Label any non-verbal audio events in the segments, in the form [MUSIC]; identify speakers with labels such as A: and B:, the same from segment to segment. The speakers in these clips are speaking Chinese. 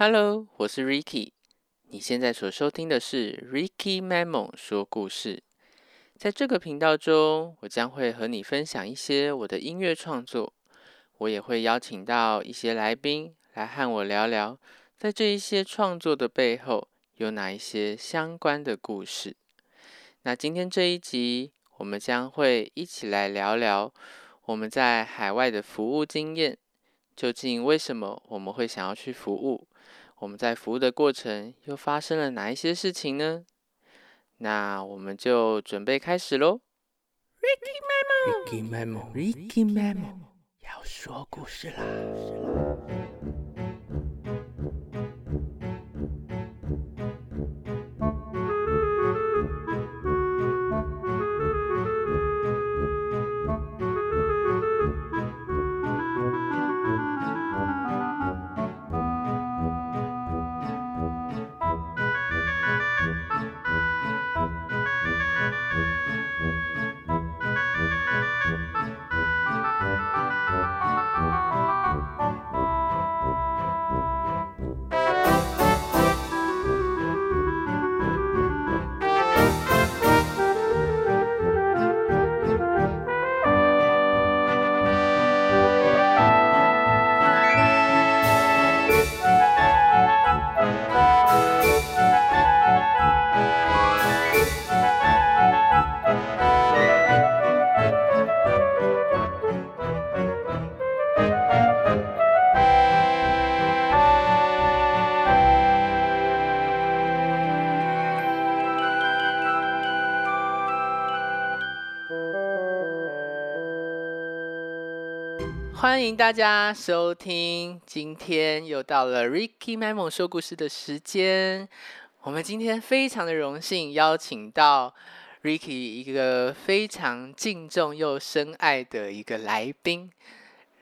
A: Hello，我是 Ricky。你现在所收听的是 Ricky Memo 说故事。在这个频道中，我将会和你分享一些我的音乐创作。我也会邀请到一些来宾来和我聊聊，在这一些创作的背后有哪一些相关的故事。那今天这一集，我们将会一起来聊聊我们在海外的服务经验。究竟为什么我们会想要去服务？我们在服务的过程又发生了哪一些事情呢？那我们就准备开始喽。Ricky Memo，Ricky Memo，Ricky Memo，要说故事啦。欢迎大家收听，今天又到了 Ricky Memo 说故事的时间。我们今天非常的荣幸邀请到 Ricky 一个非常敬重又深爱的一个来宾，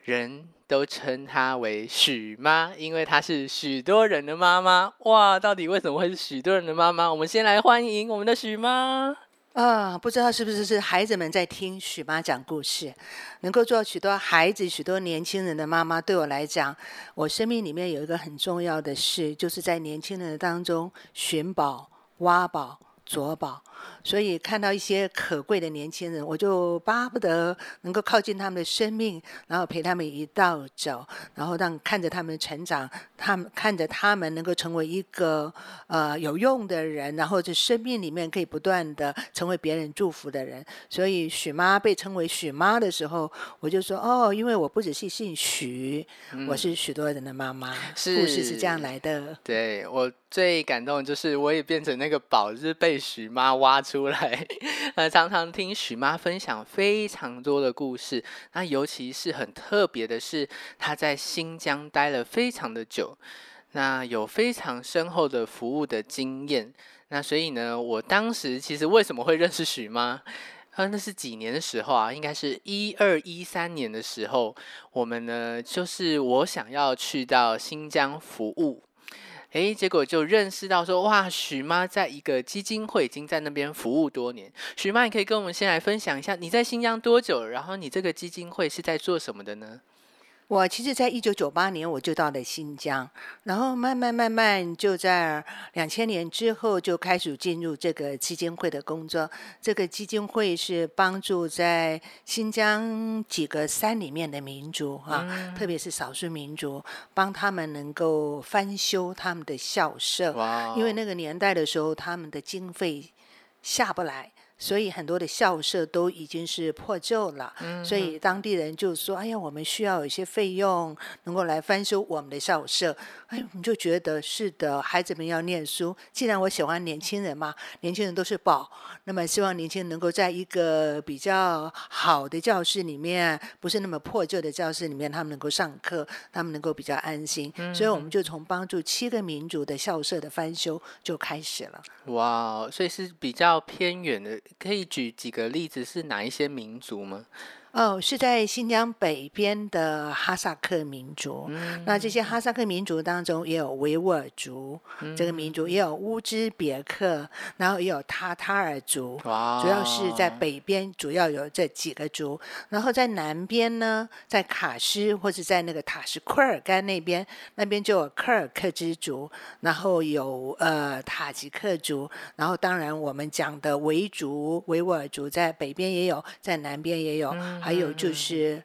A: 人都称她为许妈，因为她是许多人的妈妈。哇，到底为什么会是许多人的妈妈？我们先来欢迎我们的许妈。
B: 啊，不知道是不是是孩子们在听许妈讲故事，能够做许多孩子、许多年轻人的妈妈，对我来讲，我生命里面有一个很重要的事，就是在年轻人当中寻宝、挖宝。琢宝，所以看到一些可贵的年轻人，我就巴不得能够靠近他们的生命，然后陪他们一道走，然后让看着他们成长，他们看着他们能够成为一个呃有用的人，然后在生命里面可以不断的成为别人祝福的人。所以许妈被称为许妈的时候，我就说哦，因为我不只是姓许，我是许多人的妈妈。故事是这样来的。
A: 对我最感动的就是我也变成那个宝，就是被。许妈挖出出来，[LAUGHS] 呃，常常听许妈分享非常多的故事。那尤其是很特别的是，她在新疆待了非常的久，那有非常深厚的服务的经验。那所以呢，我当时其实为什么会认识许妈？啊，那是几年的时候啊？应该是一二一三年的时候，我们呢，就是我想要去到新疆服务。哎，结果就认识到说，哇，许妈在一个基金会已经在那边服务多年。许妈，你可以跟我们先来分享一下，你在新疆多久？然后你这个基金会是在做什么的呢？
B: 我其实，在一九九八年我就到了新疆，然后慢慢慢慢就在两千年之后就开始进入这个基金会的工作。这个基金会是帮助在新疆几个山里面的民族啊，特别是少数民族，帮他们能够翻修他们的校舍。因为那个年代的时候，他们的经费下不来。所以很多的校舍都已经是破旧了，所以当地人就说：“哎呀，我们需要有一些费用，能够来翻修我们的校舍。”哎，我们就觉得是的，孩子们要念书。既然我喜欢年轻人嘛，年轻人都是宝，那么希望年轻人能够在一个比较好的教室里面，不是那么破旧的教室里面，他们能够上课，他们能够比较安心。所以我们就从帮助七个民族的校舍的翻修就开始了。
A: 哇，所以是比较偏远的。可以举几个例子，是哪一些民族吗？
B: 哦，是在新疆北边的哈萨克民族。那这些哈萨克民族当中，也有维吾尔族这个民族，也有乌兹别克，然后也有塔塔尔族。主要是在北边，主要有这几个族。然后在南边呢，在卡什或者在那个塔什库尔干那边，那边就有科尔克孜族，然后有呃塔吉克族，然后当然我们讲的维族、维吾尔族在北边也有，在南边也有。还有就是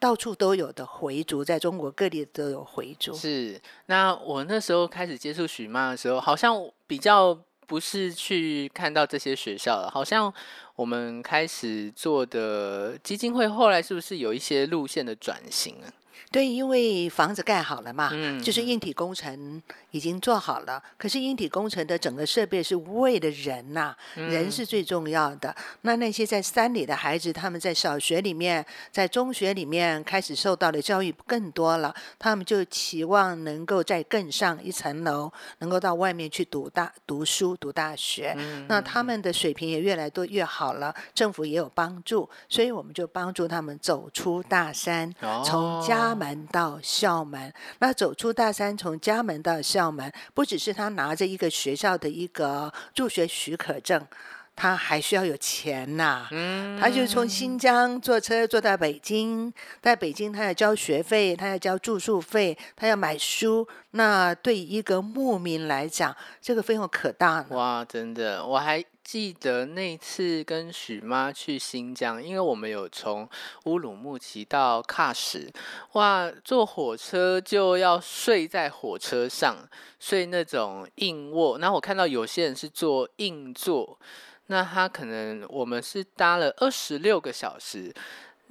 B: 到处都有的回族，在中国各地都有回族。
A: 是，那我那时候开始接触许妈的时候，好像比较不是去看到这些学校了，好像我们开始做的基金会，后来是不是有一些路线的转型啊？
B: 对，因为房子盖好了嘛，就是硬体工程已经做好了。可是硬体工程的整个设备是为了人呐，人是最重要的。那那些在山里的孩子，他们在小学里面、在中学里面开始受到的教育更多了，他们就期望能够再更上一层楼，能够到外面去读大读书、读大学。那他们的水平也越来越越好了，政府也有帮助，所以我们就帮助他们走出大山，从家。门到校门，那走出大山，从家门到校门，不只是他拿着一个学校的一个助学许可证，他还需要有钱呐。嗯，他就从新疆坐车坐到北京，在北京他要交学费，他要交住宿费，他要买书。那对一个牧民来讲，这个费用可大了。
A: 哇，真的，我还。记得那次跟许妈去新疆，因为我们有从乌鲁木齐到喀什，哇，坐火车就要睡在火车上，睡那种硬卧。然后我看到有些人是坐硬座，那他可能我们是搭了二十六个小时。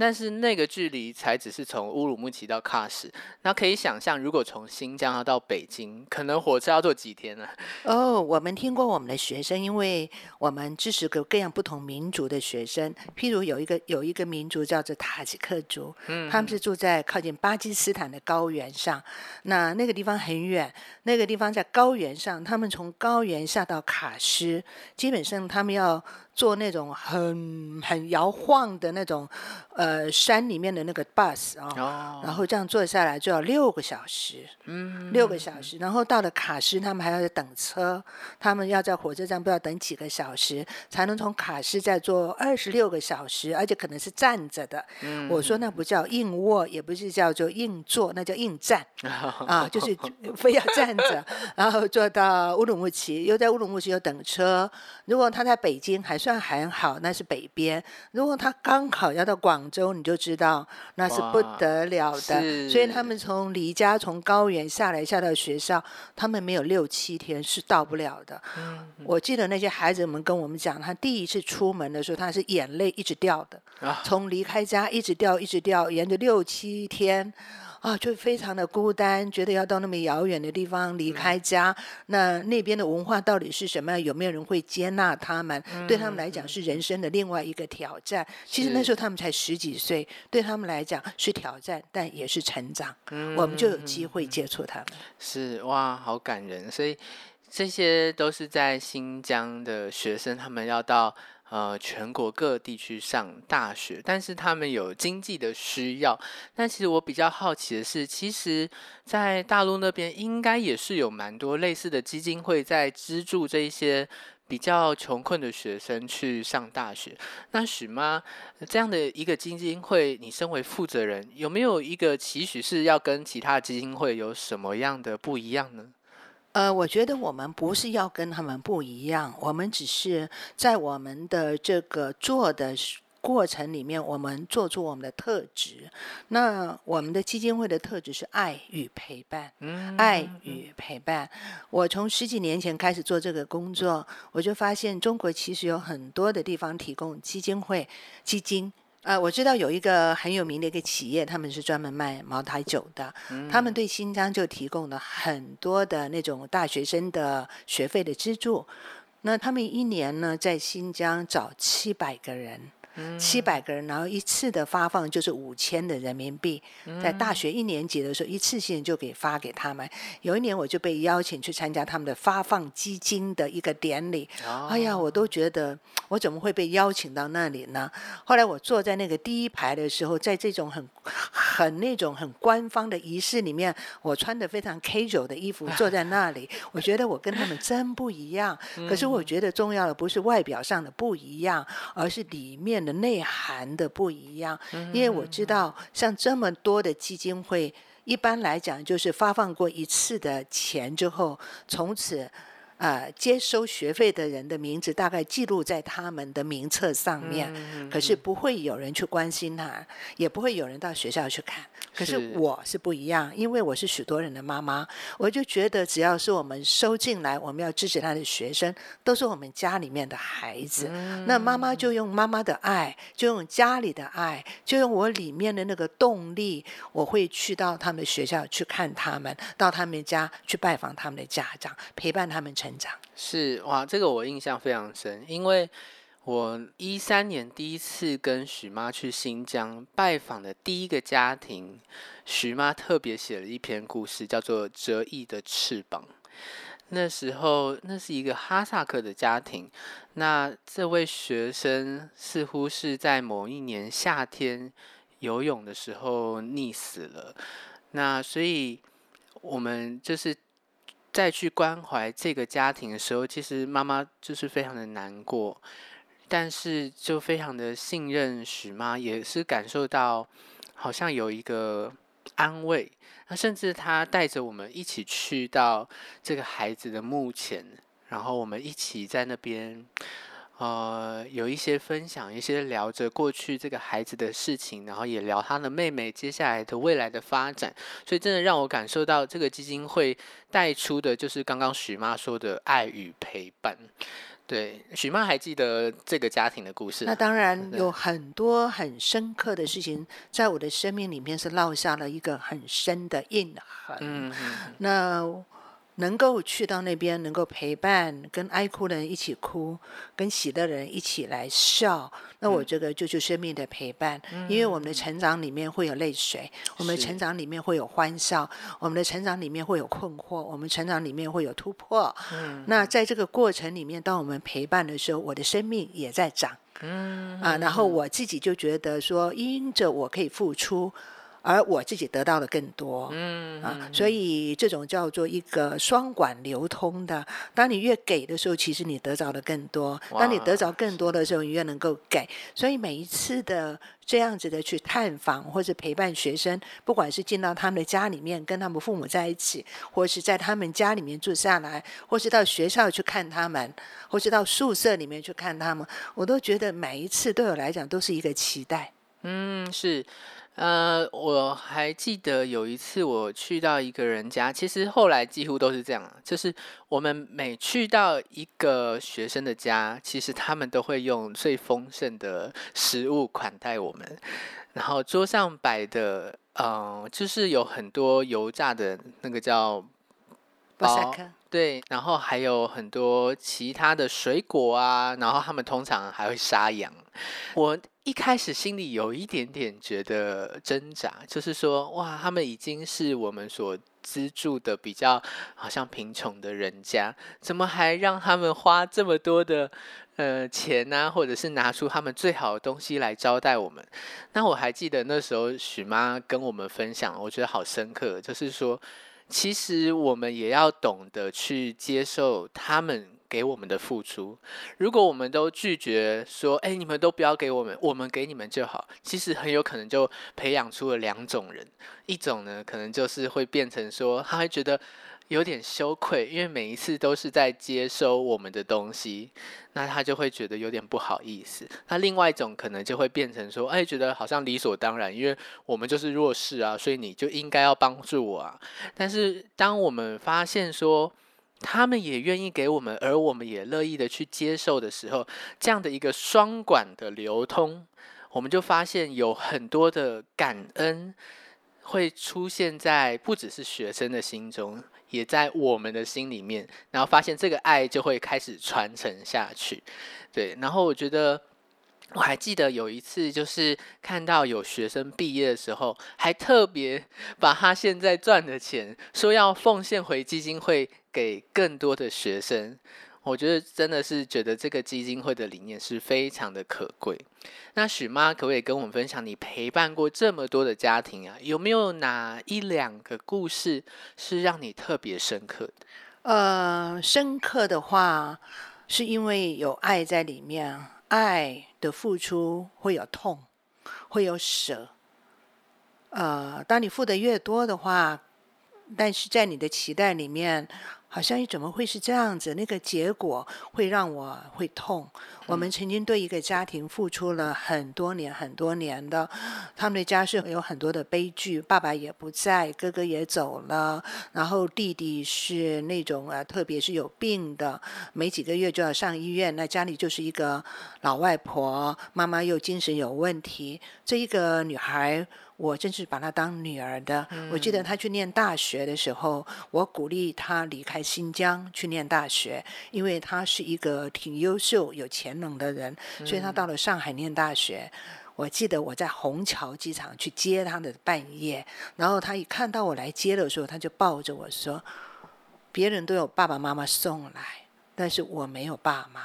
A: 但是那个距离才只是从乌鲁木齐到喀什，那可以想象，如果从新疆要到北京，可能火车要坐几天呢？
B: 哦，我们听过我们的学生，因为我们支持各各样不同民族的学生，譬如有一个有一个民族叫做塔吉克族，嗯，他们是住在靠近巴基斯坦的高原上，那那个地方很远，那个地方在高原上，他们从高原下到喀什，基本上他们要。坐那种很很摇晃的那种，呃，山里面的那个 bus 啊，然后这样坐下来就要六个小时，嗯，六个小时，然后到了卡什，他们还要等车，他们要在火车站不知道等几个小时，才能从卡什再坐二十六个小时，而且可能是站着的。我说那不叫硬卧，也不是叫做硬坐，那叫硬站 [LAUGHS] 啊，就是非要站着，[LAUGHS] 然后坐到乌鲁木齐，又在乌鲁木齐又等车。如果他在北京还算还好，那是北边。如果他刚好要到广州，你就知道那是不得了的。所以他们从离家从高原下来下到学校，他们没有六七天是到不了的。我记得那些孩子们跟我们讲，他第一次出门的时候，他是眼泪一直掉的，从离开家一直掉一直掉，沿着六七天。啊，就非常的孤单，觉得要到那么遥远的地方离开家，那那边的文化到底是什么？有没有人会接纳他们？对他们来讲是人生的另外一个挑战。其实那时候他们才十几岁，对他们来讲是挑战，但也是成长。我们就有机会接触他们。
A: 是哇，好感人。所以这些都是在新疆的学生，他们要到。呃，全国各地去上大学，但是他们有经济的需要。但其实我比较好奇的是，其实，在大陆那边应该也是有蛮多类似的基金会在资助这一些比较穷困的学生去上大学。那许妈这样的一个基金会，你身为负责人，有没有一个期许是要跟其他基金会有什么样的不一样呢？
B: 呃，我觉得我们不是要跟他们不一样，我们只是在我们的这个做的过程里面，我们做出我们的特质。那我们的基金会的特质是爱与陪伴，爱与陪伴。我从十几年前开始做这个工作，我就发现中国其实有很多的地方提供基金会基金。呃，我知道有一个很有名的一个企业，他们是专门卖茅台酒的。他们对新疆就提供了很多的那种大学生的学费的资助。那他们一年呢，在新疆找七百个人七百个人，然后一次的发放就是五千的人民币，在大学一年级的时候，一次性就给发给他们。有一年我就被邀请去参加他们的发放基金的一个典礼，哎呀，我都觉得我怎么会被邀请到那里呢？后来我坐在那个第一排的时候，在这种很很那种很官方的仪式里面，我穿的非常 casual 的衣服坐在那里，我觉得我跟他们真不一样。可是我觉得重要的不是外表上的不一样，而是里面的内涵的不一样。因为我知道，像这么多的基金会，一般来讲就是发放过一次的钱之后，从此。呃，接收学费的人的名字大概记录在他们的名册上面，可是不会有人去关心他，也不会有人到学校去看。可是我是不一样，因为我是许多人的妈妈，我就觉得只要是我们收进来，我们要支持他的学生，都是我们家里面的孩子。那妈妈就用妈妈的爱，就用家里的爱，就用我里面的那个动力，我会去到他们学校去看他们，到他们家去拜访他们的家长，陪伴他们成。
A: 是哇，这个我印象非常深，因为我一三年第一次跟许妈去新疆拜访的第一个家庭，许妈特别写了一篇故事，叫做《折翼的翅膀》。那时候，那是一个哈萨克的家庭，那这位学生似乎是在某一年夏天游泳的时候溺死了，那所以我们就是。再去关怀这个家庭的时候，其实妈妈就是非常的难过，但是就非常的信任许妈，也是感受到好像有一个安慰。那甚至她带着我们一起去到这个孩子的墓前，然后我们一起在那边。呃，有一些分享，一些聊着过去这个孩子的事情，然后也聊他的妹妹接下来的未来的发展，所以真的让我感受到这个基金会带出的就是刚刚许妈说的爱与陪伴。对，许妈还记得这个家庭的故事？
B: 那当然有很多很深刻的事情，在我的生命里面是烙下了一个很深的印痕。嗯，那。能够去到那边，能够陪伴，跟爱哭的人一起哭，跟喜的人一起来笑，那我这个就是生命的陪伴。因为我们的成长里面会有泪水，我们的成长里面会有欢笑，我们的成长里面会有困惑，我们成长里面会有突破。那在这个过程里面，当我们陪伴的时候，我的生命也在长。嗯啊，然后我自己就觉得说，因着我可以付出。而我自己得到的更多，嗯啊，所以这种叫做一个双管流通的。当你越给的时候，其实你得着的更多；当你得着更多的时候，你越能够给。所以每一次的这样子的去探访或者陪伴学生，不管是进到他们的家里面跟他们父母在一起，或是在他们家里面住下来，或是到学校去看他们，或是到宿舍里面去看他们，我都觉得每一次对我来讲都是一个期待。
A: 嗯，是。呃，我还记得有一次我去到一个人家，其实后来几乎都是这样，就是我们每去到一个学生的家，其实他们都会用最丰盛的食物款待我们，然后桌上摆的，嗯，就是有很多油炸的那个叫
B: 包，
A: 对，然后还有很多其他的水果啊，然后他们通常还会杀羊，我。一开始心里有一点点觉得挣扎，就是说，哇，他们已经是我们所资助的比较好像贫穷的人家，怎么还让他们花这么多的呃钱呢？或者是拿出他们最好的东西来招待我们？那我还记得那时候许妈跟我们分享，我觉得好深刻，就是说，其实我们也要懂得去接受他们。给我们的付出，如果我们都拒绝说，哎，你们都不要给我们，我们给你们就好。其实很有可能就培养出了两种人，一种呢，可能就是会变成说，他会觉得有点羞愧，因为每一次都是在接收我们的东西，那他就会觉得有点不好意思。那另外一种可能就会变成说，哎，觉得好像理所当然，因为我们就是弱势啊，所以你就应该要帮助我啊。但是当我们发现说，他们也愿意给我们，而我们也乐意的去接受的时候，这样的一个双管的流通，我们就发现有很多的感恩会出现在不只是学生的心中，也在我们的心里面，然后发现这个爱就会开始传承下去。对，然后我觉得我还记得有一次，就是看到有学生毕业的时候，还特别 [LAUGHS] 把他现在赚的钱说要奉献回基金会，给更多的学生。我觉得真的是觉得这个基金会的理念是非常的可贵。那许妈可不可以跟我们分享，你陪伴过这么多的家庭啊，有没有哪一两个故事是让你特别深刻的？
B: 呃，深刻的话，是因为有爱在里面，爱的付出会有痛，会有舍。呃，当你付的越多的话，但是在你的期待里面。好像怎么会是这样子？那个结果会让我会痛。我们曾经对一个家庭付出了很多年、很多年的，他们的家是有很多的悲剧，爸爸也不在，哥哥也走了，然后弟弟是那种啊，特别是有病的，没几个月就要上医院。那家里就是一个老外婆，妈妈又精神有问题，这一个女孩。我真是把她当女儿的。我记得她去念大学的时候，我鼓励她离开新疆去念大学，因为她是一个挺优秀、有潜能的人，所以他到了上海念大学。我记得我在虹桥机场去接他的半夜，然后他一看到我来接的时候，他就抱着我说：“别人都有爸爸妈妈送来，但是我没有爸妈。”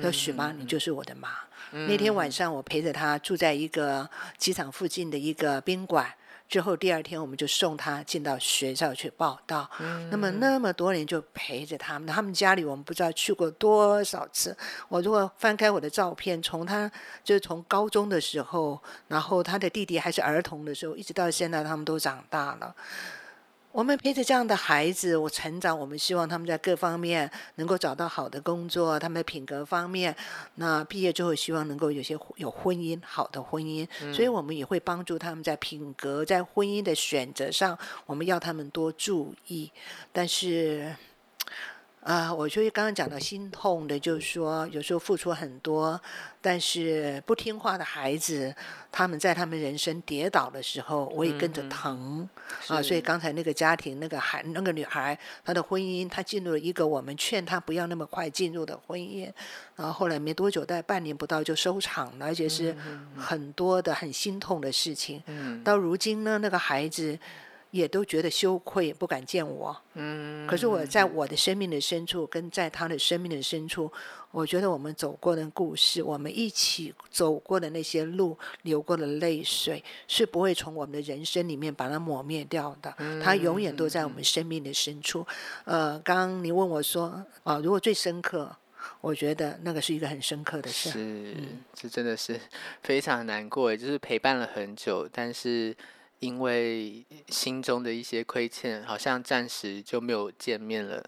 B: 说许妈，你就是我的妈。那天晚上，我陪着他住在一个机场附近的一个宾馆。之后第二天，我们就送他进到学校去报道。那么那么多年就陪着他们，他们家里我们不知道去过多少次。我如果翻开我的照片，从他就是从高中的时候，然后他的弟弟还是儿童的时候，一直到现在，他们都长大了。我们陪着这样的孩子，我成长。我们希望他们在各方面能够找到好的工作，他们的品格方面，那毕业之后希望能够有些有婚姻，好的婚姻。所以我们也会帮助他们在品格、在婚姻的选择上，我们要他们多注意。但是。啊，我就刚刚讲到心痛的，就是说有时候付出很多，但是不听话的孩子，他们在他们人生跌倒的时候，我也跟着疼啊。所以刚才那个家庭，那个孩，那个女孩，她的婚姻，她进入了一个我们劝她不要那么快进入的婚姻，然后后来没多久，在半年不到就收场了，而且是很多的很心痛的事情。到如今呢，那个孩子。也都觉得羞愧，不敢见我。嗯，可是我在我的生命的深处，跟在他的生命的深处，我觉得我们走过的故事，我们一起走过的那些路，流过的泪水，是不会从我们的人生里面把它抹灭掉的。它永远都在我们生命的深处。呃，刚刚你问我说，啊，如果最深刻，我觉得那个是一个很深刻的事。
A: 是，这真的是非常难过，就是陪伴了很久，但是。因为心中的一些亏欠，好像暂时就没有见面了。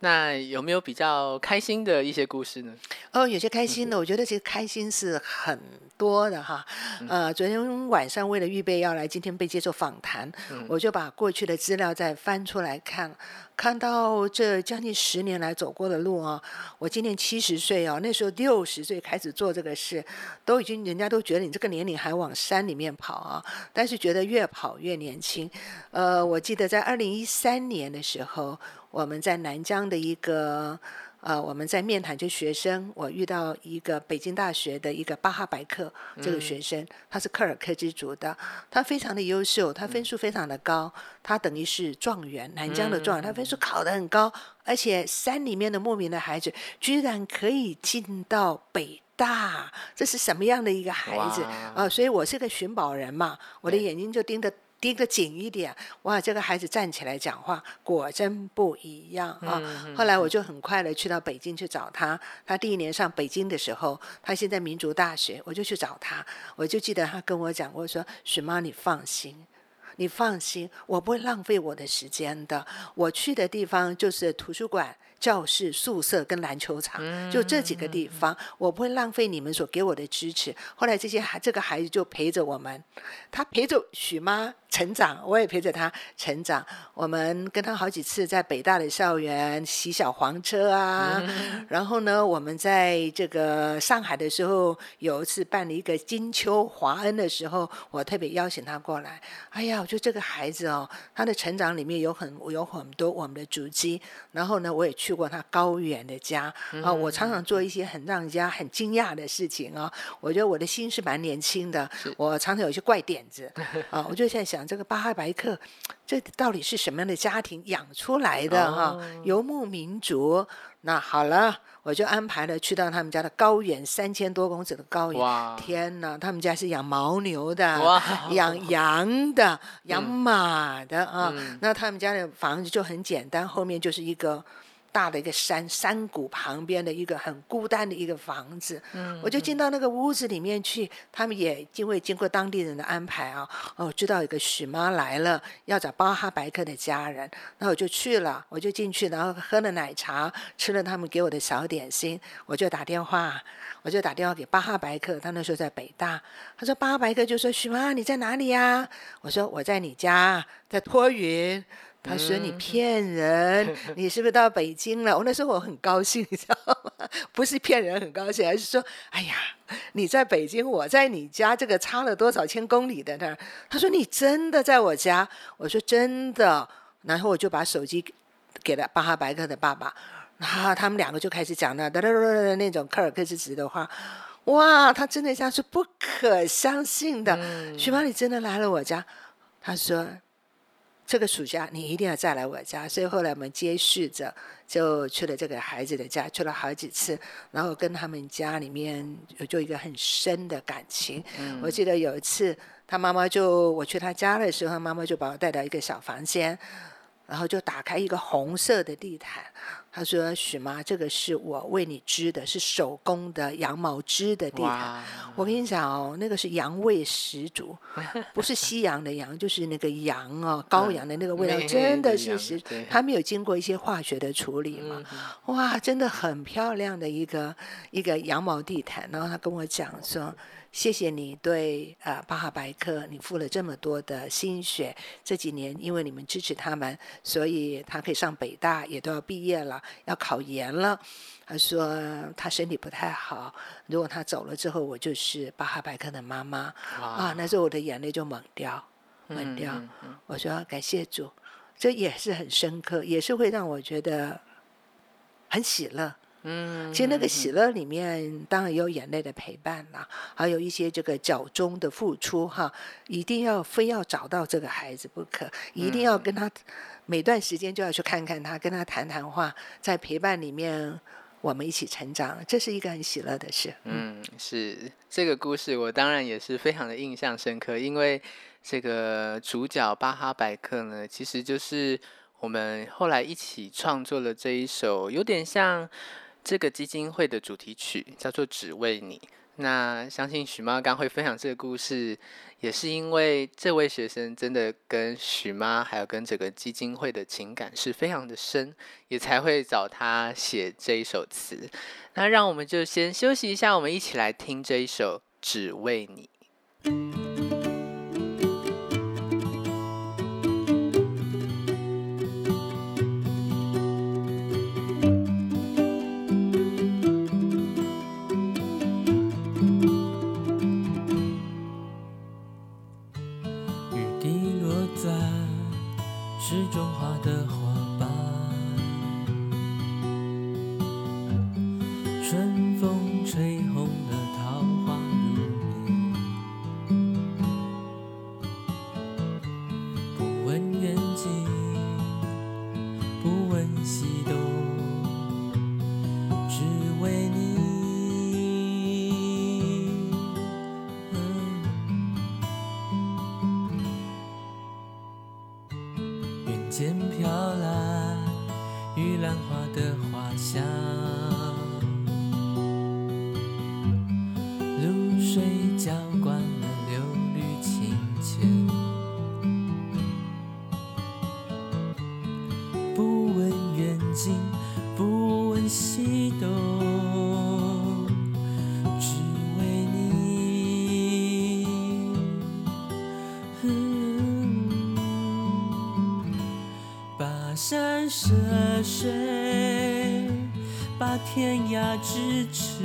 A: 那有没有比较开心的一些故事呢？
B: 哦，有些开心的，我觉得其实开心是很多的哈。呃，昨天晚上为了预备要来今天被接受访谈，我就把过去的资料再翻出来看。看到这将近十年来走过的路啊，我今年七十岁啊，那时候六十岁开始做这个事，都已经人家都觉得你这个年龄还往山里面跑啊，但是觉得越跑越年轻。呃，我记得在二零一三年的时候，我们在南疆的一个。呃，我们在面谈这学生，我遇到一个北京大学的一个巴哈白克这个学生，他是柯尔克孜族的，他非常的优秀，他分数非常的高，他等于是状元，南疆的状元，他分数考得很高，而且山里面的牧民的孩子居然可以进到北大，这是什么样的一个孩子啊？所以我是个寻宝人嘛，我的眼睛就盯着。盯得紧一点，哇！这个孩子站起来讲话，果真不一样啊。后来我就很快的去到北京去找他。他第一年上北京的时候，他现在民族大学，我就去找他。我就记得他跟我讲过说：“许妈，你放心，你放心，我不会浪费我的时间的。我去的地方就是图书馆。”教室、宿舍跟篮球场，就这几个地方，我不会浪费你们所给我的支持。后来这些孩，这个孩子就陪着我们，他陪着许妈成长，我也陪着他成长。我们跟他好几次在北大的校园骑小黄车啊，然后呢，我们在这个上海的时候，有一次办了一个金秋华恩的时候，我特别邀请他过来。哎呀，我觉得这个孩子哦，他的成长里面有很有很多我们的足迹。然后呢，我也去过他高远的家啊，我常常做一些很让人家很惊讶的事情啊。我觉得我的心是蛮年轻的，我常常有一些怪点子啊，我就在想。这个巴哈白克，这到底是什么样的家庭养出来的哈？游牧民族。那好了，我就安排了去到他们家的高原，三千多公尺的高原。天哪，他们家是养牦牛的，养 [LAUGHS] 羊的，养马的啊。那他们家的房子就很简单，后面就是一个。大的一个山山谷旁边的一个很孤单的一个房子，嗯，我就进到那个屋子里面去。他们也因为经过当地人的安排啊，哦，知道有个许妈来了，要找巴哈白克的家人，那我就去了，我就进去，然后喝了奶茶，吃了他们给我的小点心，我就打电话，我就打电话给巴哈白克，他那时候在北大，他说巴哈白克就说许妈你在哪里呀？我说我在你家，在托云。他说：“你 [LAUGHS] 骗人，你是不是到北京了？”我那时候我很高兴，你知道吗？不是骗人，很高兴，而是说：“哎呀，你在北京，我在你家，这个差了多少千公里的那儿？”他说：“你真的在我家？”我说：“真的。”然后我就把手机给了巴哈白克的爸爸，然后他们两个就开始讲那哒哒哒哒那种科尔克孜的话。哇，他真的像是不可相信的。徐妈，你真的来了我家？他说。这个暑假你一定要再来我家，所以后来我们接续着就去了这个孩子的家，去了好几次，然后跟他们家里面有就一个很深的感情。我记得有一次，他妈妈就我去他家的时候，妈妈就把我带到一个小房间。然后就打开一个红色的地毯，他说：“许妈，这个是我为你织的，是手工的羊毛织的地毯。我跟你讲哦，那个是羊味十足，[LAUGHS] 不是西洋的羊，就是那个羊哦，羔羊的那个味道，真的是是，他没有经过一些化学的处理嘛。哇，真的很漂亮的一个一个羊毛地毯。然后他跟我讲说。”谢谢你对呃巴哈白克，你付了这么多的心血。这几年因为你们支持他们，所以他可以上北大，也都要毕业了，要考研了。他说他身体不太好，如果他走了之后，我就是巴哈白克的妈妈。啊，那时候我的眼泪就猛掉，猛掉。我说感谢主，这也是很深刻，也是会让我觉得很喜乐。嗯，其实那个喜乐里面当然有眼泪的陪伴啦，还有一些这个脚中的付出哈，一定要非要找到这个孩子不可，一定要跟他每段时间就要去看看他，跟他谈谈话，在陪伴里面我们一起成长，这是一个很喜乐的事。
A: 嗯，是这个故事我当然也是非常的印象深刻，因为这个主角巴哈百克呢，其实就是我们后来一起创作了这一首，有点像。这个基金会的主题曲叫做《只为你》。那相信许妈刚会分享这个故事，也是因为这位学生真的跟许妈还有跟整个基金会的情感是非常的深，也才会找他写这一首词。那让我们就先休息一下，我们一起来听这一首《只为你》。
C: 天涯咫尺，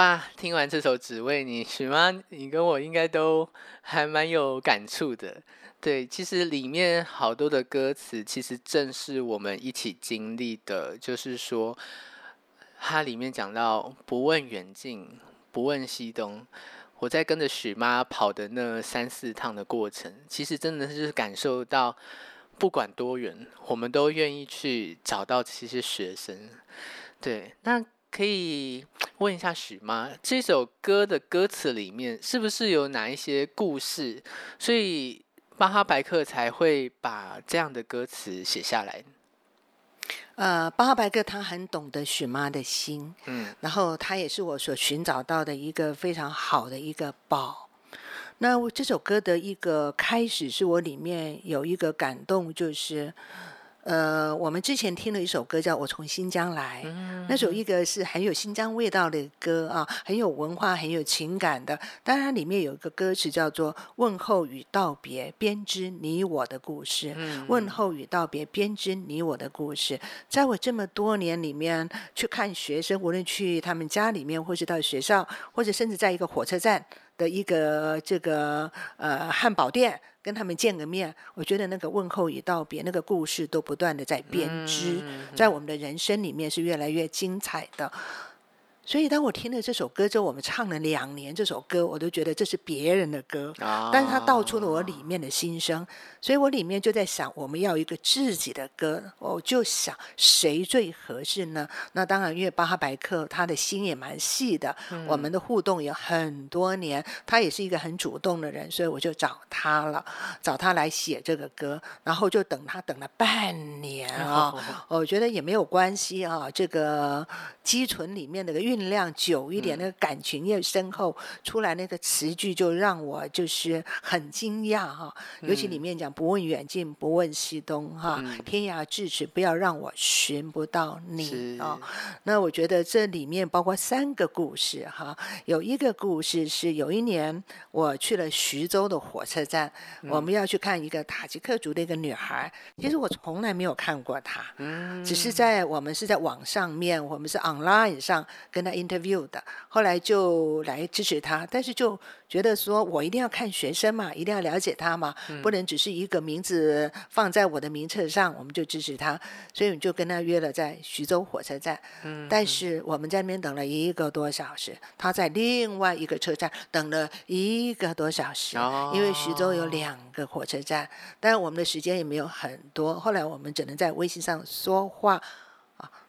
A: 哇，听完这首《只为你》，许妈，你跟我应该都还蛮有感触的。对，其实里面好多的歌词，其实正是我们一起经历的。就是说，它里面讲到不问远近，不问西东。我在跟着许妈跑的那三四趟的过程，其实真的是感受到，不管多远，我们都愿意去找到这些学生。对，那可以问一下许妈，这首歌的歌词里面是不是有哪一些故事，所以巴哈白克才会把这样的歌词写下来？
B: 呃，巴哈白克他很懂得许妈的心，
A: 嗯
B: 然后他也是我所寻找到的一个非常好的一个宝。那我这首歌的一个开始是我里面有一个感动，就是，呃，我们之前听了一首歌叫《我从新疆来》，嗯那首一个是很有新疆味道的歌啊，很有文化、很有情感的。当然，里面有一个歌词叫做“问候与道别，编织你我的故事”。嗯问候与道别，编织你我的故事。在我这么多年里面去看学生，无论去他们家里面，或是到学校，或者甚至在一个火车站的一个这个呃汉堡店。跟他们见个面，我觉得那个问候与道别，那个故事都不断的在编织，在我们的人生里面是越来越精彩的。所以当我听了这首歌之后，我们唱了两年这首歌，我都觉得这是别人的歌，
A: 啊。
B: 但是它道出了我里面的心声，所以我里面就在想，我们要一个自己的歌，我就想谁最合适呢？那当然，因为巴哈白克他的心也蛮细的，我们的互动也很多年，他也是一个很主动的人，所以我就找他了，找他来写这个歌，然后就等他等了半年啊、我觉得也没有关系啊，这个积存里面那个酝酿久一点，那个感情越深厚，出来那个词句就让我就是很惊讶哈、尤其里面讲不问远近，不问西东哈、天涯咫尺，不要让我寻不到你
A: 是。
B: 啊、那我觉得这里面包括三个故事哈，有一个故事是有一年我去了徐州的火车站，我们要去看一个塔吉克族的一个女孩，其实我从来没有看过她，只是在我们是在网上面，我们是 online 上跟他 interview 的，后来就来支持他，但是就觉得说我一定要看学生嘛，一定要了解他嘛，不能只是一个名字放在我的名册上，我们就支持他，所以我们就跟他约了在徐州火车站。但是我们在那边等了一个多小时，他在另外一个车站等了一个多小时，因为徐州有两个火车站，但我们的时间也没有很多，后来我们只能在微信上说话啊。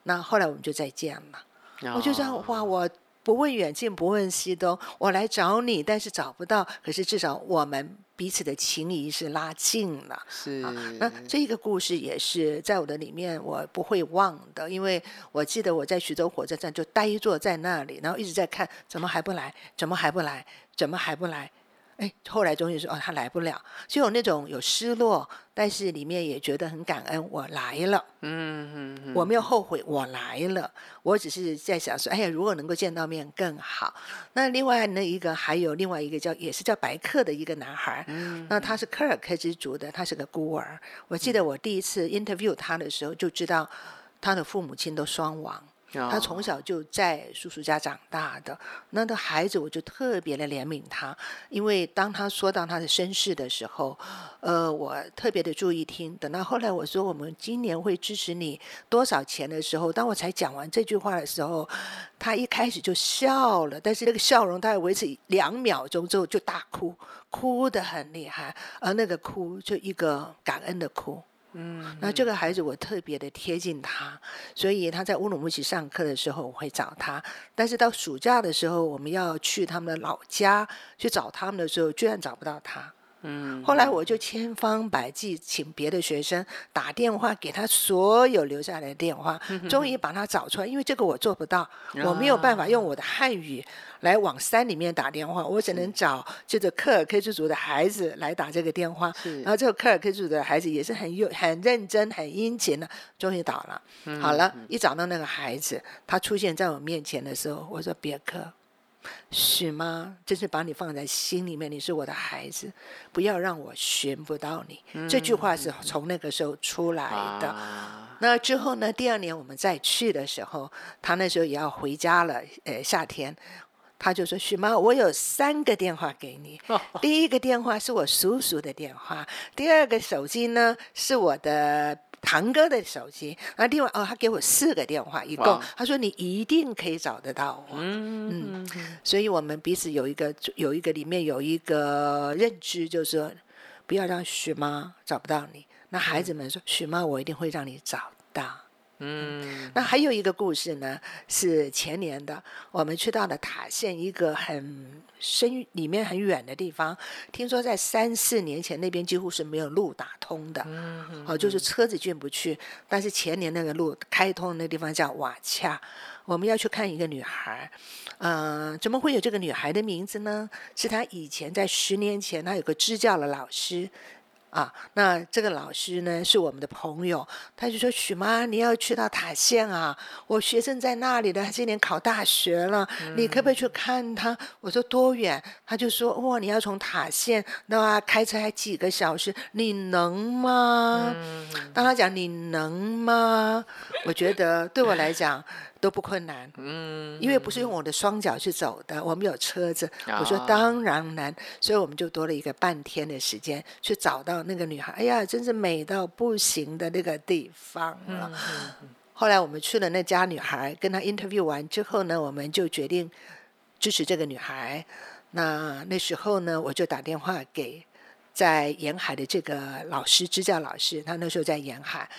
B: 那后来我们就再见了。我就这样哇，我不问远近，不问西东，我来找你，但是找不到，可是至少我们彼此的情谊是拉近了。
A: 是
B: 那这个故事也是在我的里面我不会忘的，因为我记得我在徐州火车站就呆坐在那里，然后一直在看，怎么还不来？怎么还不来？怎么还不来？哎，后来终于说哦，他来不了，就有那种有失落，但是里面也觉得很感恩，我来了。
A: 嗯嗯嗯，
B: 我没有后悔，我来了。我只是在想说，哎呀，如果能够见到面更好。那另外那一个还有另外一个叫也是叫白克的一个男孩，那他是科尔克之族的，他是个孤儿。我记得我第一次 interview 他的时候，就知道他的父母亲都双亡。他从小就在叔叔家长大的，那的孩子我就特别的怜悯他，因为当他说到他的身世的时候，呃，我特别的注意听。等到后来我说我们今年会支持你多少钱的时候，当我才讲完这句话的时候，他一开始就笑了，但是那个笑容大概维持两秒钟之后就大哭，哭得很厉害，而那个哭就一个感恩的哭。嗯，那这个孩子我特别的贴近他，所以他在乌鲁木齐上课的时候我会找他，但是到暑假的时候我们要去他们的老家去找他们的时候，居然找不到他。嗯，后来我就千方百计请别的学生打电话给他所有留下来的电话，终于把他找出来。因为这个我做不到，我没有办法用我的汉语来往山里面打电话，我只能找这个科尔克之族的孩子来打这个电话。然后这个科尔克之族的孩子也是很有很认真、很殷勤的，终于打了。好了，一找到那个孩子，他出现在我面前的时候，我说：“别克。”许妈，真是把你放在心里面，你是我的孩子，不要让我寻不到你。这句话是从那个时候出来的。
A: 啊
B: 那之后呢？第二年我们再去的时候，他那时候也要回家了，呃，夏天。他就说：“许妈，我有三个电话给你。第一个电话是我叔叔的电话，第二个手机呢是我的堂哥的手机，然后另外哦，他给我四个电话，一共他说你一定可以找得到我。
A: 嗯
B: 所以我们彼此有一个有一个里面有一个认知，就是说不要让许妈找不到你。那孩子们说，许妈，我一定会让你找到。
A: 嗯
B: 那还有一个故事呢，是前年的，我们去到了塔县一个很深、里面很远的地方。听说在三四年前那边几乎是没有路打通的，哦，就是车子进不去。但是前年那个路开通的那地方叫瓦恰，我们要去看一个女孩。嗯、怎么会有这个女孩的名字呢？是她以前在十年前，她有个支教的老师。啊，那这个老师呢是我们的朋友，他就说：“许妈，你要去到塔县啊，我学生在那里的，他今年考大学了，你可不可以去看他？”我说：“多远？”他就说：“哇，你要从塔县，那开车还几个小时，你能吗？”当他讲“你能吗”，我觉得对我来讲都不困难，
A: 嗯，
B: 因为不是用我的双脚去走的，我们有车子。我说
A: 啊
B: 当然难，所以我们就多了一个半天的时间去找到那个女孩。哎呀，真是美到不行的那个地方了。后来我们去了那家女孩，跟她 interview 完之后呢，我们就决定支持这个女孩。那那时候呢，我就打电话给在沿海的这个老师，支教老师，他那时候在沿海，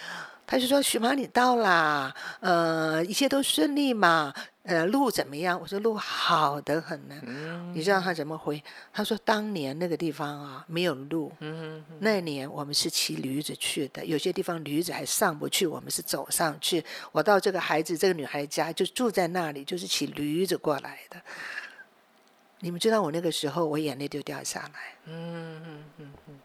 B: 他就说：“许妈，你到啦，呃，一切都顺利嘛？呃，路怎么样？”我说：“路好的很呢。”你知道他怎么回？他说：“当年那个地方啊，没有路。那年我们是骑驴子去的，有些地方驴子还上不去，我们是走上去。我到这个孩子、这个女孩家，就住在那里，就是骑驴子过来的。你们知道，我那个时候我眼泪就掉下来。
A: 嗯嗯嗯嗯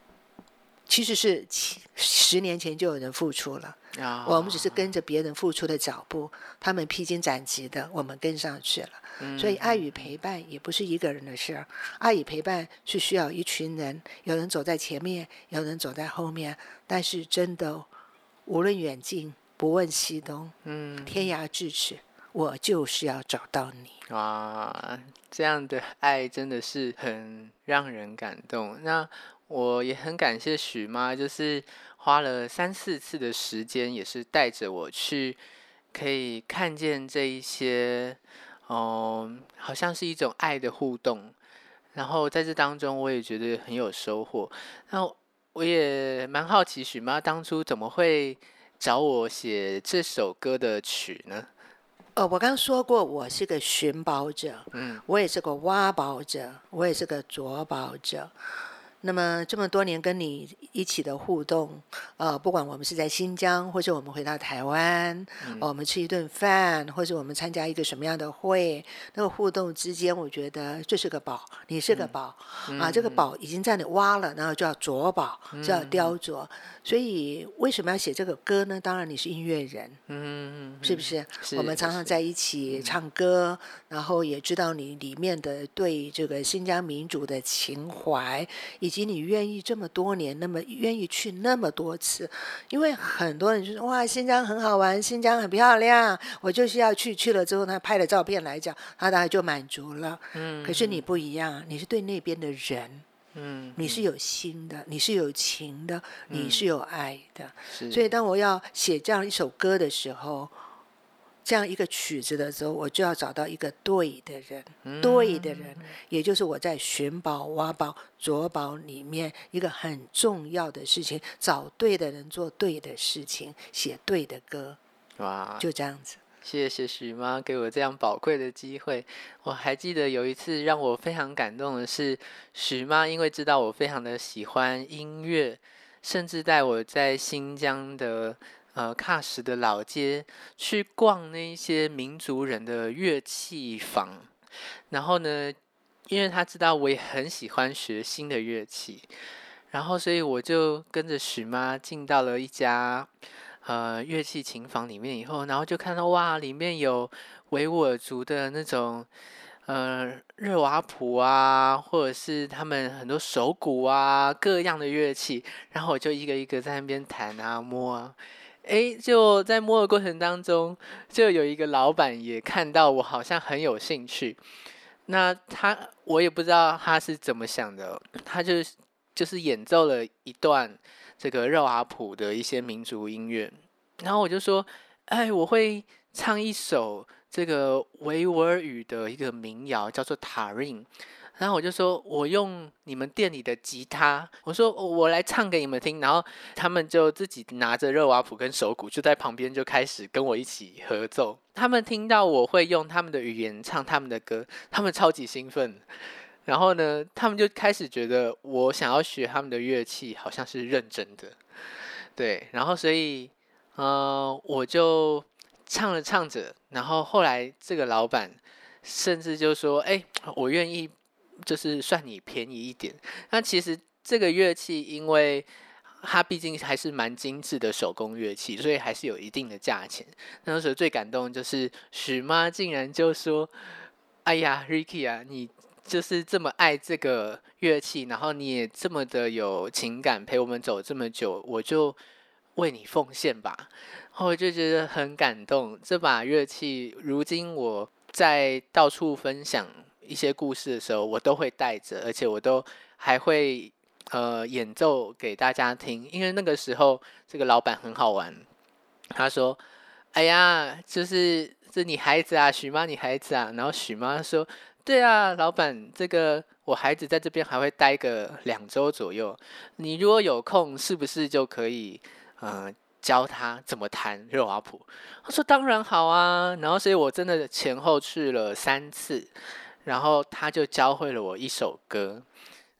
B: 其实是七十年前就有人付出了，
A: 啊
B: 我们只是跟着别人付出的脚步，他们披荆斩棘的，我们跟上去了。所以，爱与陪伴也不是一个人的事儿，爱与陪伴是需要一群人，有人走在前面，有人走在后面。但是，真的，无论远近，不问西东，
A: 嗯
B: 天涯咫尺，我就是要找到你。
A: 哇，这样的爱真的是很让人感动。那我也很感谢许妈，就是花了三四次的时间，也是带着我去，可以看见这一些，嗯，好像是一种爱的互动。然后在这当中，我也觉得很有收获。那我也蛮好奇，许妈当初怎么会找我写这首歌的曲呢？
B: 呃，我刚刚说过，我是个寻宝者，
A: 嗯
B: 我也是个挖宝者，我也是个琢宝者。那么这么多年跟你一起的互动，呃，不管我们是在新疆，或者我们回到台湾，呃我们吃一顿饭，或者我们参加一个什么样的会，那个互动之间，我觉得这是个宝，你是个宝、啊，这个宝已经在你挖了，然后就要琢宝，就要雕琢。所以为什么要写这个歌呢？当然你是音乐人，
A: 嗯，
B: 是不是？我们常常在一起唱歌，然后也知道你里面的对这个新疆民族的情怀，以及你愿意这么多年，那么愿意去那么多次。因为很多人就说哇，新疆很好玩，新疆很漂亮，我就是要去。去了之后，他拍了照片来讲，他大概就满足了。
A: 嗯
B: 可是你不一样，你是对那边的人，
A: 嗯，
B: 你是有心的，你是有情的，你是有爱的。
A: 是
B: 所以当我要写这样一首歌的时候，这样一个曲子的时候，我就要找到一个对的人，对的人，也就是我在寻宝、挖宝、啄宝里面一个很重要的事情，找对的人做对的事情，写对的歌，
A: 哇，
B: 就这样子。
A: 谢谢许妈给我这样宝贵的机会。我还记得有一次让我非常感动的是，许妈因为知道我非常的喜欢音乐，甚至带我在新疆的呃喀什的老街去逛那一些民族人的乐器房。然后呢，因为他知道我也很喜欢学新的乐器，然后所以我就跟着许妈进到了一家。呃，乐器琴房里面以后，然后就看到哇，里面有维吾尔族的那种呃热瓦普啊，或者是他们很多手鼓啊，各样的乐器，然后我就一个一个在那边弹啊摸啊，诶，就在摸的过程当中，就有一个老板也看到我好像很有兴趣，那他我也不知道他是怎么想的，他就就是演奏了一段。这个热瓦普的一些民族音乐，然后我就说，哎，我会唱一首这个维吾尔语的一个民谣，叫做《塔令》。然后我就说，我用你们店里的吉他，我说我来唱给你们听。然后他们就自己拿着热瓦普跟手鼓，就在旁边就开始跟我一起合奏。他们听到我会用他们的语言唱他们的歌，他们超级兴奋。然后呢，他们就开始觉得我想要学他们的乐器，好像是认真的，对。然后所以，呃，我就唱着唱着，然后后来这个老板甚至就说：“哎，我愿意，就是算你便宜一点。”那其实这个乐器，因为它毕竟还是蛮精致的手工乐器，所以还是有一定的价钱。那时候最感动就是许妈竟然就说：“哎呀，Ricky 啊，你。”就是这么爱这个乐器，然后你也这么的有情感陪我们走这么久，我就为你奉献吧。然后我就觉得很感动。这把乐器，如今我在到处分享一些故事的时候，我都会带着，而且我都还会呃演奏给大家听。因为那个时候这个老板很好玩，他说。
C: 哎呀，就是这你孩子啊，许妈你孩子啊。”然后许妈说：“对啊，老板，这个我孩子在这边还会待个两周左右，你如果有空，是不是就可以呃教他怎么弹肉阿谱？”他说：“当然好啊。”然后所以我真的前后去了三次，然后他就教会了我一首歌。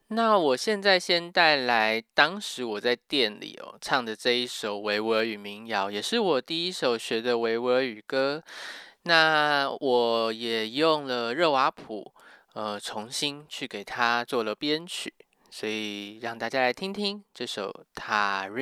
C: 那我现在先带来当时我在店里哦唱的这一首维吾尔语民谣，也是我第一首学的维吾尔语歌。那我也用了热瓦普，呃，重新去给它做了编曲，所以让大家来听听这首《塔 n》。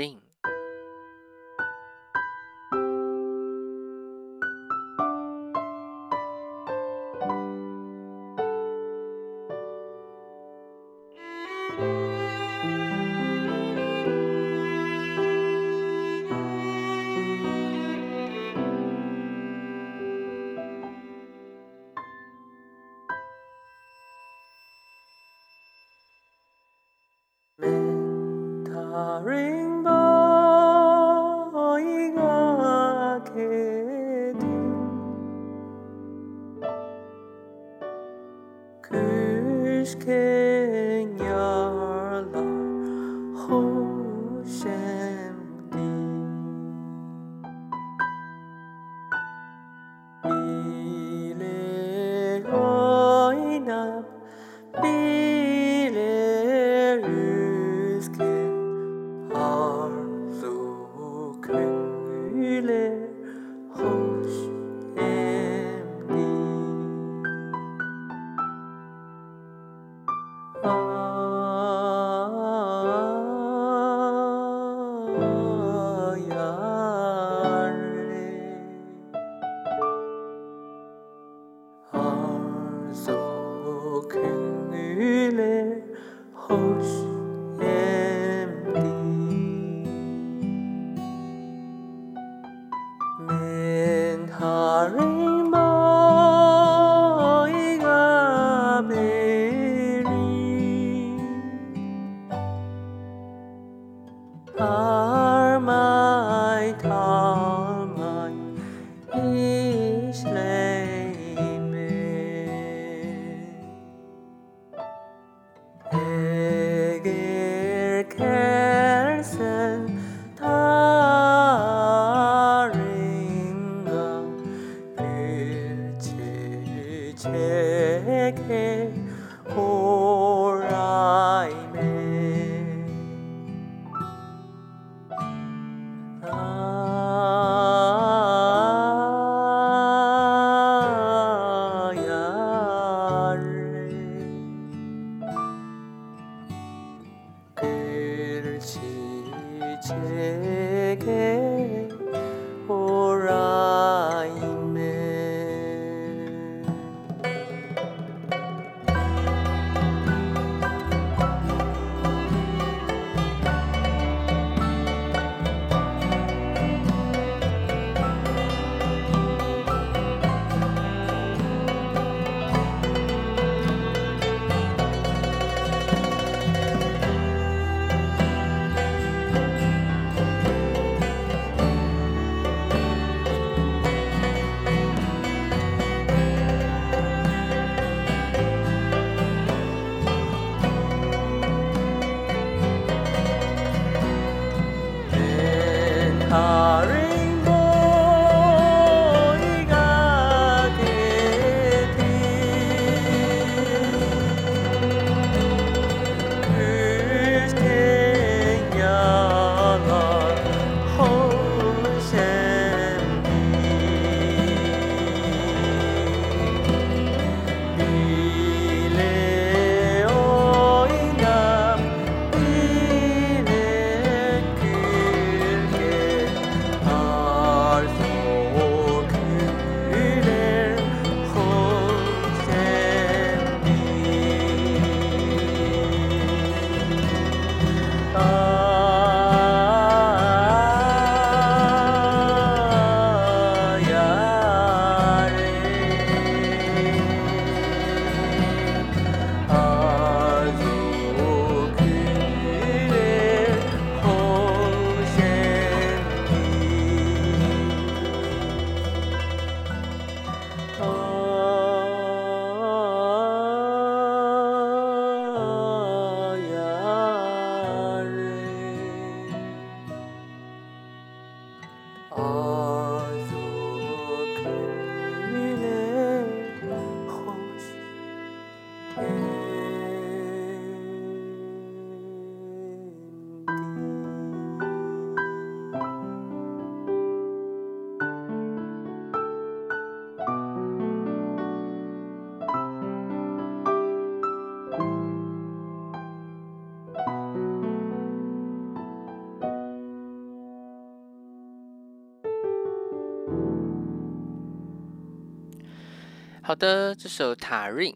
A: 好的，这首塔瑞，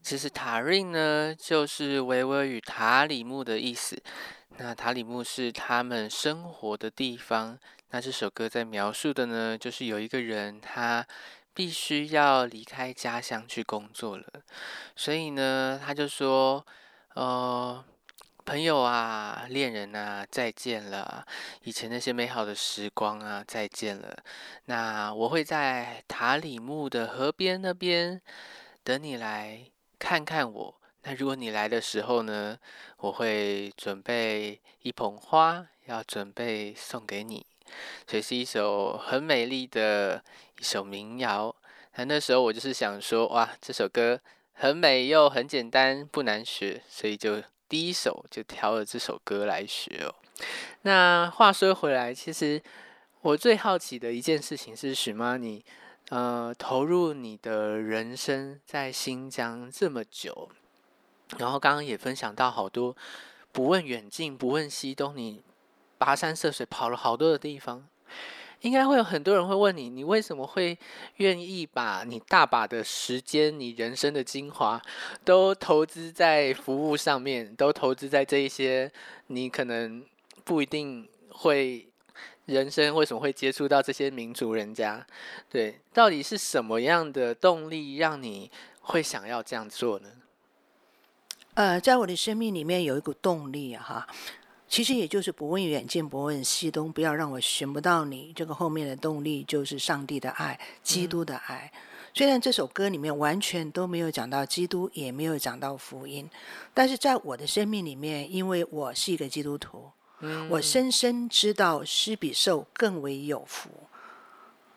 A: 其实塔瑞呢就是维吾尔语塔里木的意思。那塔里木是他们生活的地方。那这首歌在描述的呢，就是有一个人他必须要离开家乡去工作了，所以呢，他就说，呃。朋友啊，恋人啊，再见了！以前那些美好的时光啊，再见了。那我会在塔里木的河边那边等你来看看我。那如果你来的时候呢，我会准备一捧花，要准备送给你。所以是一首很美丽的一首民谣。那那时候我就是想说，哇，这首歌很美又很简单，不难学，所以就。第一首就挑了这首歌来学哦。那话说回来，其实我最好奇的一件事情是许妈？你呃投入你的人生在新疆这么久，然后刚刚也分享到好多不问远近不问西东，你跋山涉水跑了好多的地方。应该会有很多人会问你，你为什么会愿意把你大把的时间、你人生的精华都投资在服务上面，都投资在这一些你可能不一定会人生为什么会接触到这些民族人家？对，到底是什么样的动力让你会想要这样做呢？
B: 呃，在我的生命里面有一股动力哈。其实也就是不问远近，不问西东，不要让我寻不到你。这个后面的动力就是上帝的爱，基督的爱。虽然这首歌里面完全都没有讲到基督，也没有讲到福音，但是在我的生命里面，因为我是一个基督徒，我深深知道施比受更为有福。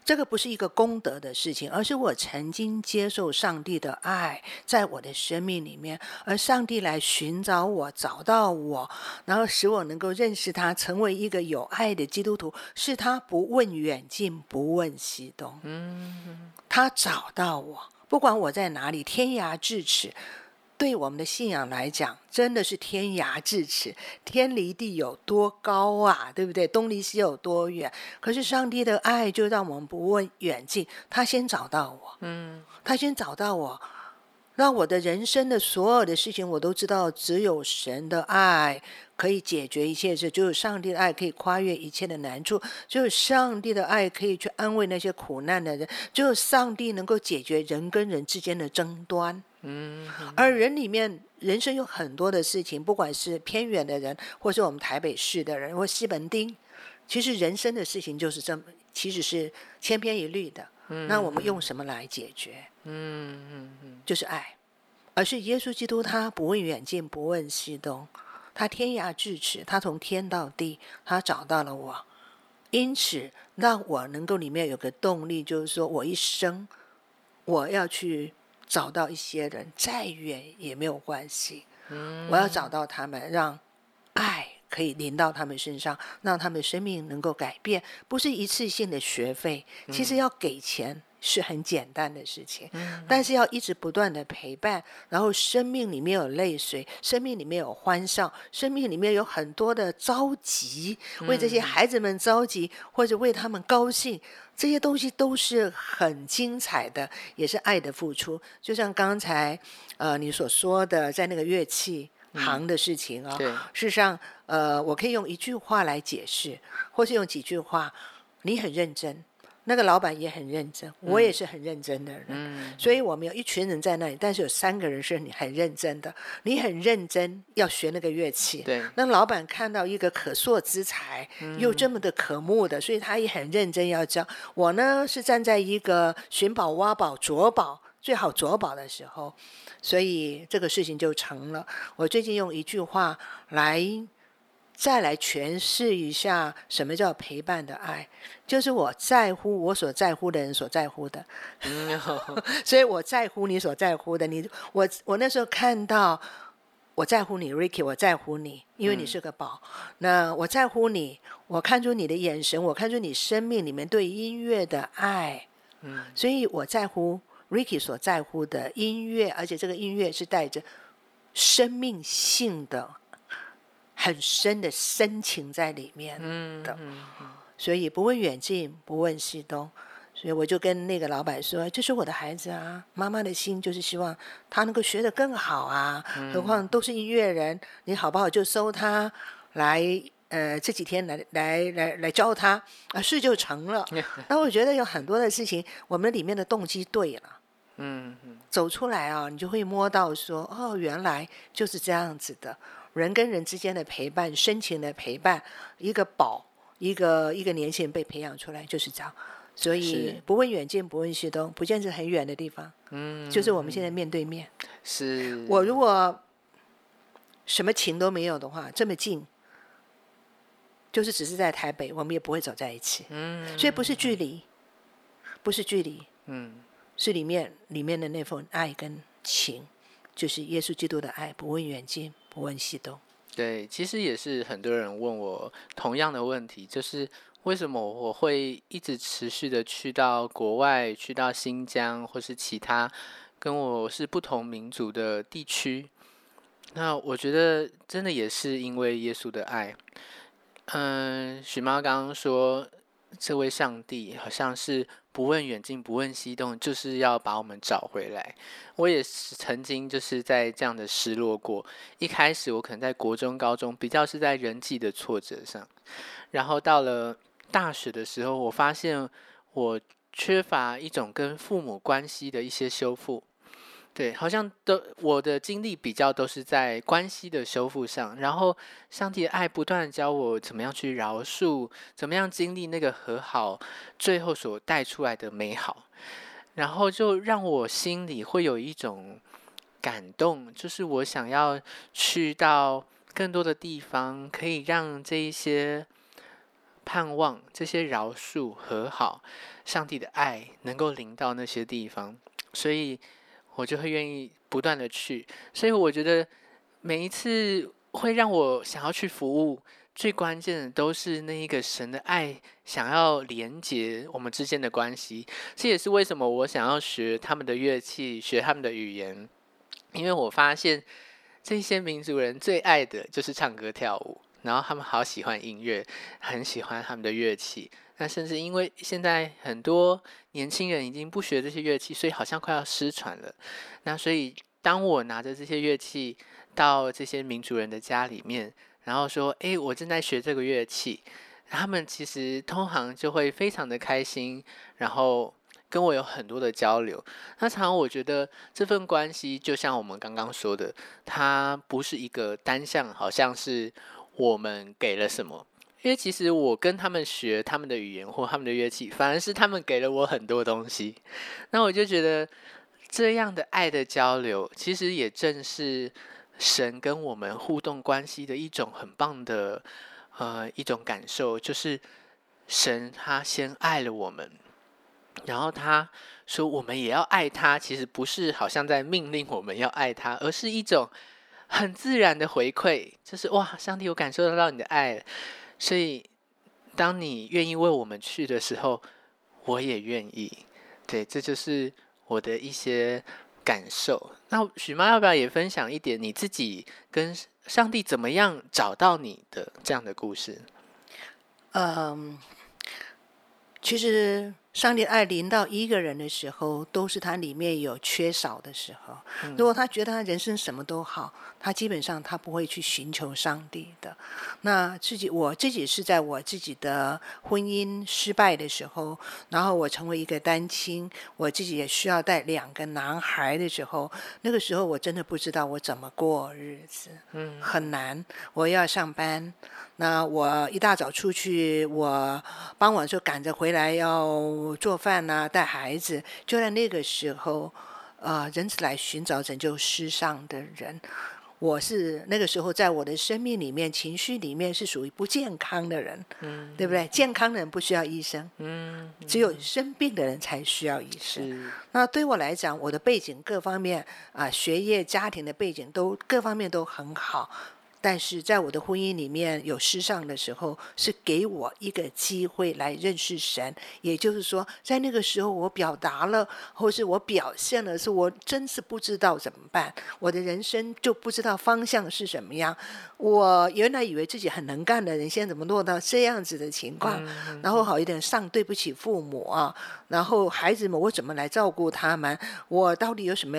B: 这个不是一个功德的事情，而是我曾经接受上帝的爱，在我的生命里面，而上帝来寻找我，找到我，然后使我能够认识他，成为一个有爱的基督徒。是他不问远近，不问西东，嗯，他找到我，不管我在哪里，天涯咫尺。对我们的信仰来讲，真的是天涯咫尺，天离地有多高啊？对不对？东离西有多远？可是上帝的爱就让我们不问远近，他先找到我，嗯，他先找到我，让我的人生的所有的事情，我都知道，只有神的爱可以解决一切事，只有上帝的爱可以跨越一切的难处，只有上帝的爱可以去安慰那些苦难的人，只有上帝能够解决人跟人之间的争端。嗯，而人里面人生有很多的事情，不管是偏远的人，或是我们台北市的人，或西门町，其实人生的事情就是这么，其实是千篇一律的。那我们用什么来解决？嗯嗯嗯，就是爱，而是耶稣基督，他不问远近，不问西东，他天涯咫尺，他从天到地，他找到了我，因此让我能够里面有个动力，就是说我一生我要去。找到一些人，再远也没有关系。嗯，我要找到他们，让爱可以临到他们身上，让他们生命能够改变。不是一次性的学费，其实要给钱是很简单的事情。嗯，但是要一直不断的陪伴，然后生命里面有泪水，生命里面有欢笑，生命里面有很多的着急，为这些孩子们着急，或者为他们高兴。这些东西都是很精彩的，也是爱的付出。就像刚才，呃，你所说的在那个乐器行的事情啊，事实上，呃，我可以用一句话来解释，或是用几句话，你很认真。那个老板也很认真，我也是很认真的人，所以我们有一群人在那里，但是有三个人是你很认真的，你很认真要学那个乐器。
A: 对，
B: 那老板看到一个可塑之才，又这么的可慕的，所以他也很认真要教。我呢是站在一个寻宝、挖宝、琢宝，最好啄宝的时候，所以这个事情就成了。我最近用一句话来。再来诠释一下什么叫陪伴的爱，就是我在乎我所在乎的人所在乎的，[LAUGHS] 所以我在乎你所在乎的。你我我那时候看到我在乎你，Ricky，我在乎你，因为你是个宝。那我在乎你，我看出你的眼神，我看出你生命里面对音乐的爱。嗯，所以我在乎 Ricky 所在乎的音乐，而且这个音乐是带着生命性的。很深的深情在里面的，所以不问远近，不问西东，所以我就跟那个老板说：“这是我的孩子啊，妈妈的心就是希望他能够学得更好啊。何况都是音乐人，你好不好就收他来，呃，这几天来来来来教他啊，事就成了。[LAUGHS] 那我觉得有很多的事情，我们里面的动机对了，
A: 嗯嗯。
B: 走出来啊，你就会摸到说，哦，原来就是这样子的，人跟人之间的陪伴，深情的陪伴，一个宝，一个一个年轻人被培养出来就是这样。所以不问远近，不问西东，不见是很远的地方，
A: 嗯，
B: 就是我们现在面对面。
A: 是
B: 我如果什么情都没有的话，这么近，就是只是在台北，我们也不会走在一起。
A: 嗯
B: 所以不是距离，不是距离，
A: 嗯
B: 是里面里面的那份爱跟情，就是耶稣基督的爱，不问远近，不问西东。
A: 对，其实也是很多人问我同样的问题，就是为什么我会一直持续的去到国外，去到新疆或是其他跟我是不同民族的地区？那我觉得真的也是因为耶稣的爱。嗯，许妈刚刚说，这位上帝好像是不问远近，不问西东，就是要把我们找回来。我也是曾经就是在这样的失落过。一开始我可能在国中、高中比较是在人际的挫折上，然后到了大学的时候，我发现我缺乏一种跟父母关系的一些修复。对，好像都我的经历比较都是在关系的修复上，然后上帝的爱不断教我怎么样去饶恕，怎么样经历那个和好，最后所带出来的美好，然后就让我心里会有一种感动，就是我想要去到更多的地方，可以让这一些盼望、这些饶恕、和好、上帝的爱能够临到那些地方，所以我就会愿意不断的去。所以我觉得每一次会让我想要去服务，最关键的都是那一个神的爱，想要连接我们之间的关系。这也是为什么我想要学他们的乐器，学他们的语言，因为我发现这些民族人最爱的就是唱歌跳舞，然后他们好喜欢音乐，很喜欢他们的乐器。那甚至因为现在很多年轻人已经不学这些乐器，所以好像快要失传了。那所以当我拿着这些乐器到这些民族人的家里面，然后说：“诶，我正在学这个乐器。”他们其实通常就会非常的开心，然后跟我有很多的交流。那常常我觉得这份关系就像我们刚刚说的，它不是一个单向，好像是我们给了什么。因为其实我跟他们学他们的语言或他们的乐器，反而是他们给了我很多东西。那我就觉得这样的爱的交流，其实也正是神跟我们互动关系的一种很棒的呃一种感受，就是神他先爱了我们，然后他说我们也要爱他。其实不是好像在命令我们要爱他，而是一种很自然的回馈，就是哇，上帝，我感受得到你的爱。所以，当你愿意为我们去的时候，我也愿意。对，这就是我的一些感受。那许妈要不要也分享一点你自己跟上帝怎么样找到你的这样的故事？
B: 嗯，其实上帝爱临到一个人的时候，都是他里面有缺少的时候。如果他觉得他人生什么都好，他基本上他不会去寻求上帝的。那自己我自己是在我自己的婚姻失败的时候，然后我成为一个单亲，我自己也需要带两个男孩的时候，那个时候我真的不知道我怎么过日子，
A: 嗯
B: 很难。我要上班，那我一大早出去，我傍晚就赶着回来要做饭呐、带孩子。就在那个时候，呃，人是来寻找拯救世上的人。我是那个时候在我的生命里面、情绪里面是属于不健康的人，
A: 嗯
B: 对不对？健康的人不需要医生，
A: 嗯，
B: 只有生病的人才需要医生。那对我来讲，我的背景各方面啊、学业、家庭的背景都各方面都很好，但是在我的婚姻里面有失丧的时候，是给我一个机会来认识神。也就是说，在那个时候我表达了，或是我表现了，是我真是不知道怎么办，我的人生就不知道方向是什么样。我原来以为自己很能干的人，现在怎么落到这样子的情况？然后好一点，上对不起父母啊，然后孩子们我怎么来照顾他们？我到底有什么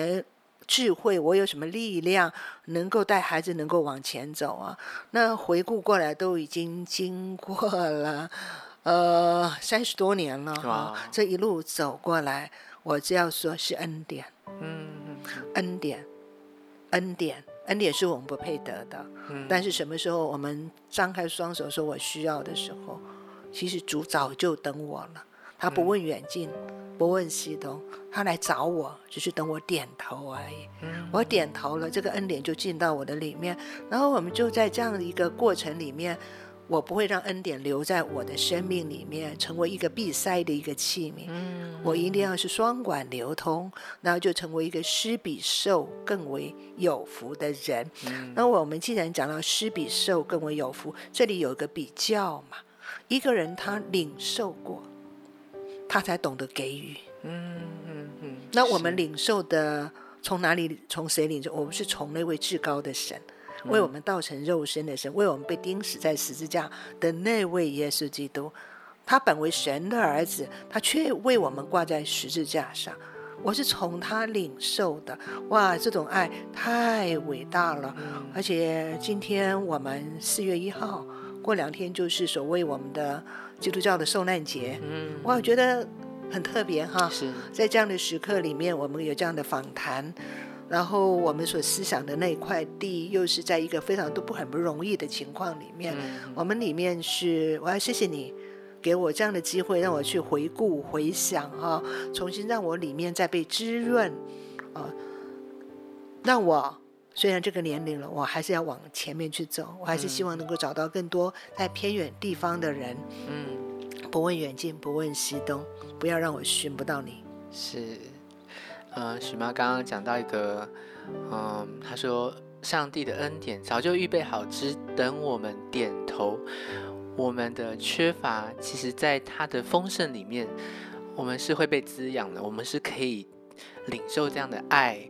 B: 智慧？我有什么力量能够带孩子能够往前走啊？那回顾过来，都已经经过了呃三十多年了哈。这一路走过来，我只要说是恩典，嗯，恩典，恩典。恩典是我们不配得的，但是什么时候我们张开双手说我需要的时候，其实主早就等我了。他不问远近，不问西东，他来找我，只是等我点头而已。我点头了，这个恩典就进到我的里面，然后我们就在这样的一个过程里面。我不会让恩典留在我的生命里面，成为一个闭塞的一个器皿。嗯，我一定要是双管流通，然后就成为一个施比受更为有福的人。嗯，那我们既然讲到施比受更为有福，这里有一个比较嘛，一个人他领受过，他才懂得给予。嗯嗯嗯。那我们领受的从哪里？从谁领受？我们是从那位至高的神。为我们道成肉身的神，为我们被钉死在十字架的那位耶稣基督，他本为神的儿子，他却为我们挂在十字架上。我是从他领受的，哇，这种爱太伟大了！而且今天我们四月一号，过两天就是所谓我们的基督教的受难节，嗯，我觉得很特别哈。
A: 是
B: 在这样的时刻里面，我们有这样的访谈。然后我们所思想的那块地，又是在一个非常都不很不容易的情况里面。我们里面是，我要谢谢你，给我这样的机会，让我去回顾、回想哈，重新让我里面再被滋润，啊，让我虽然这个年龄了，我还是要往前面去走，我还是希望能够找到更多在偏远地方的人。嗯，不问远近，不问西东，不要让我寻不到你。
A: 是。嗯，许妈刚刚讲到一个，嗯，她说上帝的恩典早就预备好，只等我们点头。我们的缺乏，其实在他的丰盛里面，我们是会被滋养的，我们是可以领受这样的爱。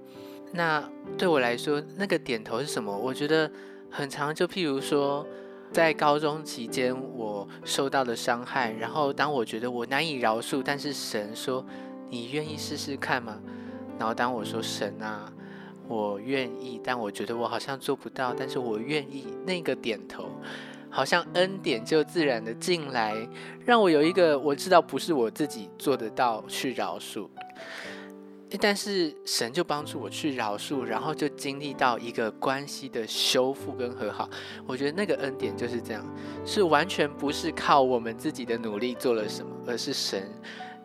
A: 那对我来说，那个点头是什么？我觉得很长，就譬如说，在高中期间我受到的伤害，然后当我觉得我难以饶恕，但是神说：“你愿意试试看吗？”然后当我说神啊，我愿意，但我觉得我好像做不到，但是我愿意，那个点头，好像恩典就自然的进来，让我有一个我知道不是我自己做得到去饶恕，但是神就帮助我去饶恕，然后就经历到一个关系的修复跟和好。我觉得那个恩典就是这样，是完全不是靠我们自己的努力做了什么，而是神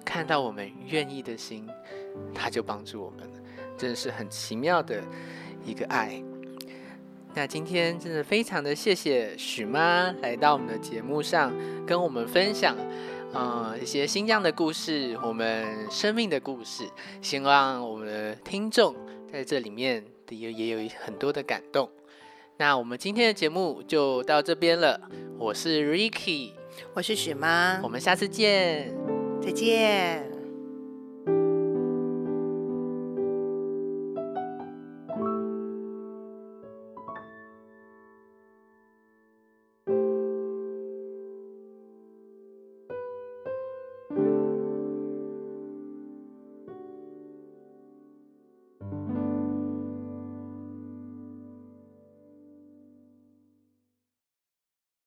A: 看到我们愿意的心。他就帮助我们了，真的是很奇妙的一个爱。那今天真的非常的谢谢许妈来到我们的节目上，跟我们分享，呃，一些新疆的故事，我们生命的故事。希望我们的听众在这里面也也有很多的感动。那我们今天的节目就到这边了，我是 Ricky，
B: 我是许妈，
A: 我们下次见，
B: 再见。